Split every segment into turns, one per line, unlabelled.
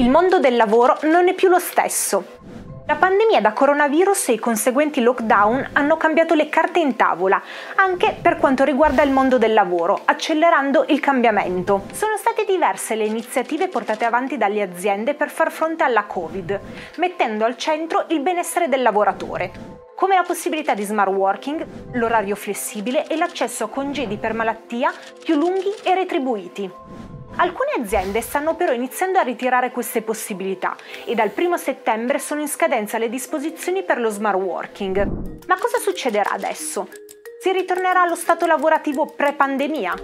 Il mondo del lavoro non è più lo stesso. La pandemia da coronavirus e i conseguenti lockdown hanno cambiato le carte in tavola, anche per quanto riguarda il mondo del lavoro, accelerando il cambiamento. Sono state diverse le iniziative portate avanti dalle aziende per far fronte alla Covid, mettendo al centro il benessere del lavoratore come la possibilità di smart working, l'orario flessibile e l'accesso a congedi per malattia più lunghi e retribuiti. Alcune aziende stanno però iniziando a ritirare queste possibilità e dal 1 settembre sono in scadenza le disposizioni per lo smart working. Ma cosa succederà adesso? Si ritornerà allo stato lavorativo pre-pandemia?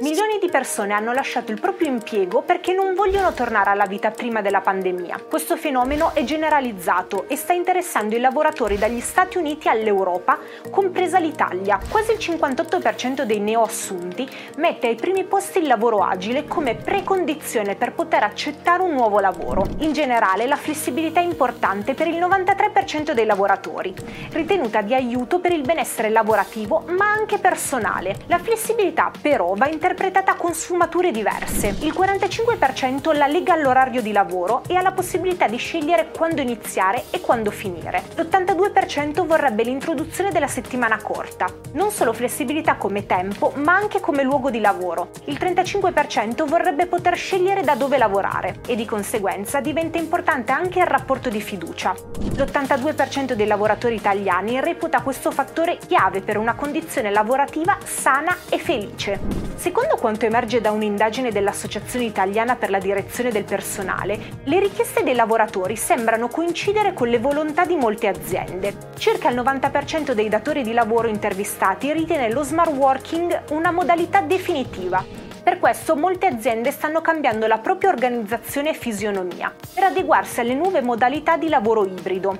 Milioni di persone hanno lasciato il proprio impiego perché non vogliono tornare alla vita prima della pandemia. Questo fenomeno è generalizzato e sta interessando i lavoratori dagli Stati Uniti all'Europa, compresa l'Italia. Quasi il 58% dei neoassunti mette ai primi posti il lavoro agile come precondizione per poter accettare un nuovo lavoro. In generale la flessibilità è importante per il 93% dei lavoratori, ritenuta di aiuto per il benessere lavorativo ma anche personale. La flessibilità però va interpretata con sfumature diverse. Il 45% la lega all'orario di lavoro e alla possibilità di scegliere quando iniziare e quando finire. L'82% vorrebbe l'introduzione della settimana corta. Non solo flessibilità come tempo, ma anche come luogo di lavoro. Il 35% vorrebbe poter scegliere da dove lavorare e di conseguenza diventa importante anche il rapporto di fiducia. L'82% dei lavoratori italiani reputa questo fattore chiave per una condizione condizione lavorativa sana e felice. Secondo quanto emerge da un'indagine dell'Associazione Italiana per la Direzione del Personale, le richieste dei lavoratori sembrano coincidere con le volontà di molte aziende. Circa il 90% dei datori di lavoro intervistati ritiene lo smart working una modalità definitiva per questo molte aziende stanno cambiando la propria organizzazione e fisionomia per adeguarsi alle nuove modalità di lavoro ibrido.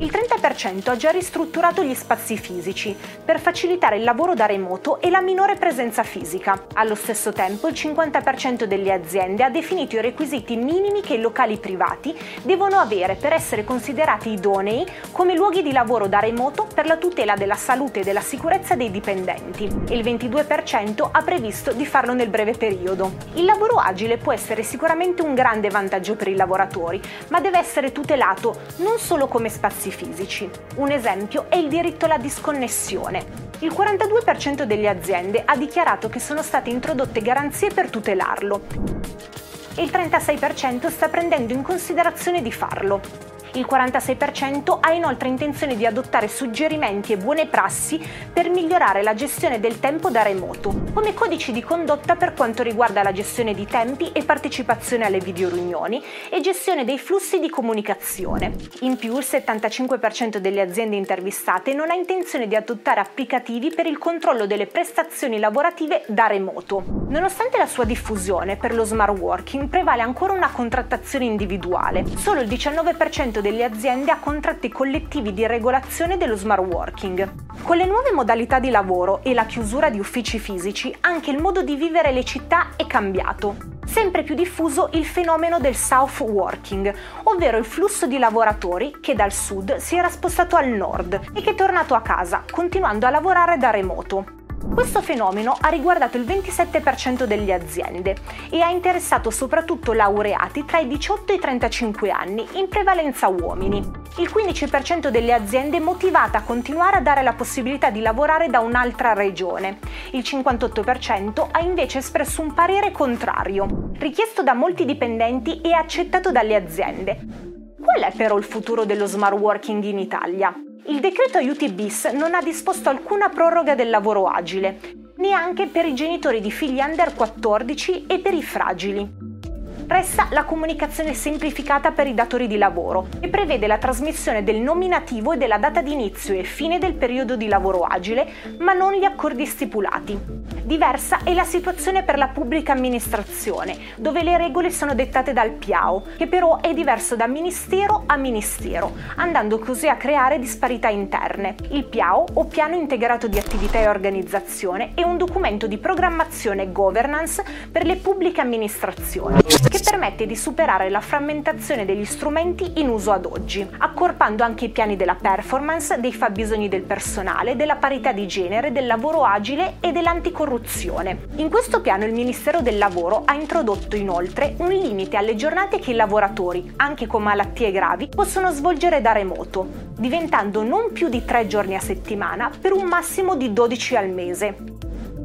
Il 30% ha già ristrutturato gli spazi fisici per facilitare il lavoro da remoto e la minore presenza fisica. Allo stesso tempo il 50% delle aziende ha definito i requisiti minimi che i locali privati devono avere per essere considerati idonei come luoghi di lavoro da remoto per la tutela della salute e della sicurezza dei dipendenti il 22% ha previsto di farlo nel breve breve periodo. Il lavoro agile può essere sicuramente un grande vantaggio per i lavoratori, ma deve essere tutelato non solo come spazi fisici. Un esempio è il diritto alla disconnessione. Il 42% delle aziende ha dichiarato che sono state introdotte garanzie per tutelarlo e il 36% sta prendendo in considerazione di farlo. Il 46% ha inoltre intenzione di adottare suggerimenti e buone prassi per migliorare la gestione del tempo da remoto, come codici di condotta per quanto riguarda la gestione di tempi e partecipazione alle videoriunioni e gestione dei flussi di comunicazione. In più, il 75% delle aziende intervistate non ha intenzione di adottare applicativi per il controllo delle prestazioni lavorative da remoto. Nonostante la sua diffusione per lo smart working, prevale ancora una contrattazione individuale. Solo il 19% delle aziende a contratti collettivi di regolazione dello smart working. Con le nuove modalità di lavoro e la chiusura di uffici fisici, anche il modo di vivere le città è cambiato. Sempre più diffuso il fenomeno del south working, ovvero il flusso di lavoratori che dal sud si era spostato al nord e che è tornato a casa, continuando a lavorare da remoto. Questo fenomeno ha riguardato il 27% delle aziende e ha interessato soprattutto laureati tra i 18 e i 35 anni, in prevalenza uomini. Il 15% delle aziende è motivata a continuare a dare la possibilità di lavorare da un'altra regione. Il 58% ha invece espresso un parere contrario, richiesto da molti dipendenti e accettato dalle aziende. Qual è però il futuro dello smart working in Italia? Il decreto aiuti bis non ha disposto alcuna proroga del lavoro agile, neanche per i genitori di figli under 14 e per i fragili. Resta la comunicazione semplificata per i datori di lavoro e prevede la trasmissione del nominativo e della data di inizio e fine del periodo di lavoro agile, ma non gli accordi stipulati. Diversa è la situazione per la pubblica amministrazione, dove le regole sono dettate dal PIAO, che però è diverso da ministero a ministero, andando così a creare disparità interne. Il PIAO, o Piano Integrato di Attività e Organizzazione, è un documento di programmazione e governance per le pubbliche amministrazioni, che permette di superare la frammentazione degli strumenti in uso ad oggi, accorpando anche i piani della performance, dei fabbisogni del personale, della parità di genere, del lavoro agile e dell'anticorruzione. In questo piano il Ministero del Lavoro ha introdotto inoltre un limite alle giornate che i lavoratori, anche con malattie gravi, possono svolgere da remoto, diventando non più di tre giorni a settimana per un massimo di 12 al mese.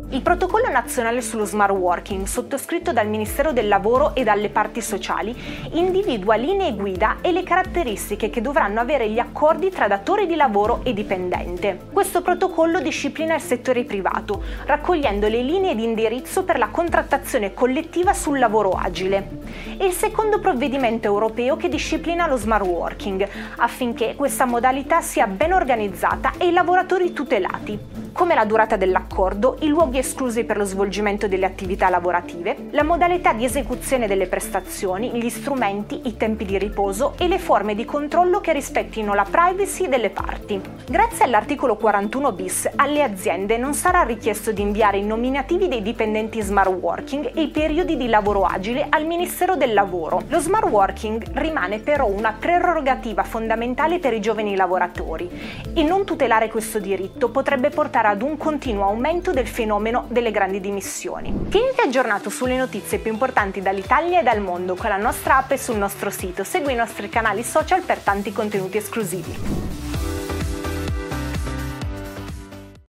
Il protocollo nazionale sullo smart working, sottoscritto dal Ministero del Lavoro e dalle parti sociali, individua linee guida e le caratteristiche che dovranno avere gli accordi tra datore di lavoro e dipendente. Questo protocollo disciplina il settore privato, raccogliendo le linee di indirizzo per la contrattazione collettiva sul lavoro agile. È il secondo provvedimento europeo che disciplina lo smart working, affinché questa modalità sia ben organizzata e i lavoratori tutelati come la durata dell'accordo, i luoghi esclusi per lo svolgimento delle attività lavorative, la modalità di esecuzione delle prestazioni, gli strumenti, i tempi di riposo e le forme di controllo che rispettino la privacy delle parti. Grazie all'articolo 41 bis alle aziende non sarà richiesto di inviare i nominativi dei dipendenti smart working e i periodi di lavoro agile al Ministero del Lavoro. Lo smart working rimane però una prerogativa fondamentale per i giovani lavoratori e non tutelare questo diritto potrebbe portare ad un continuo aumento del fenomeno delle grandi dimissioni. Tieniti aggiornato sulle notizie più importanti dall'Italia e dal mondo con la nostra app e sul nostro sito. Segui i nostri canali social per tanti contenuti esclusivi.